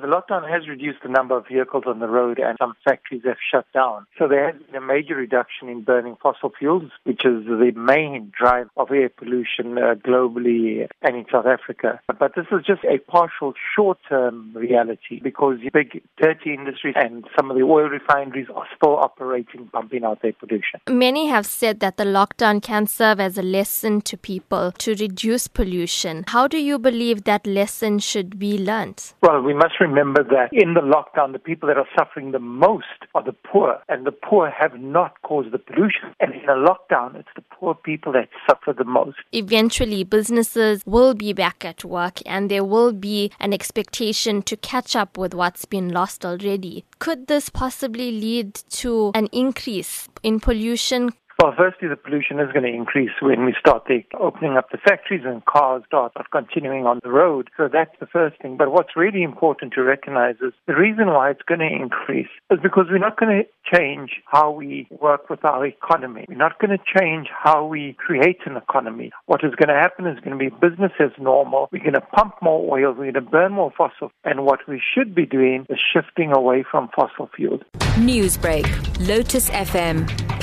The lockdown has reduced the number of vehicles on the road and some factories have shut down. So there has been a major reduction in burning fossil fuels, which is the main drive of air pollution uh, globally and in South Africa. But this is just a partial short-term reality because big dirty industries and some of the oil refineries are still operating, pumping out their pollution. Many have said that the lockdown can serve as a lesson to people to reduce pollution. How do you believe that lesson should be learnt? Well, we must remember remember that in the lockdown, the people that are suffering the most are the poor, and the poor have not caused the pollution. And in a lockdown, it's the poor people that suffer the most. Eventually, businesses will be back at work, and there will be an expectation to catch up with what's been lost already. Could this possibly lead to an increase in pollution well, firstly, the pollution is going to increase when we start the, opening up the factories and cars start continuing on the road. So that's the first thing. But what's really important to recognize is the reason why it's going to increase is because we're not going to change how we work with our economy. We're not going to change how we create an economy. What is going to happen is going to be business as normal. We're going to pump more oil. We're going to burn more fossil. And what we should be doing is shifting away from fossil fuels. Newsbreak, Lotus FM,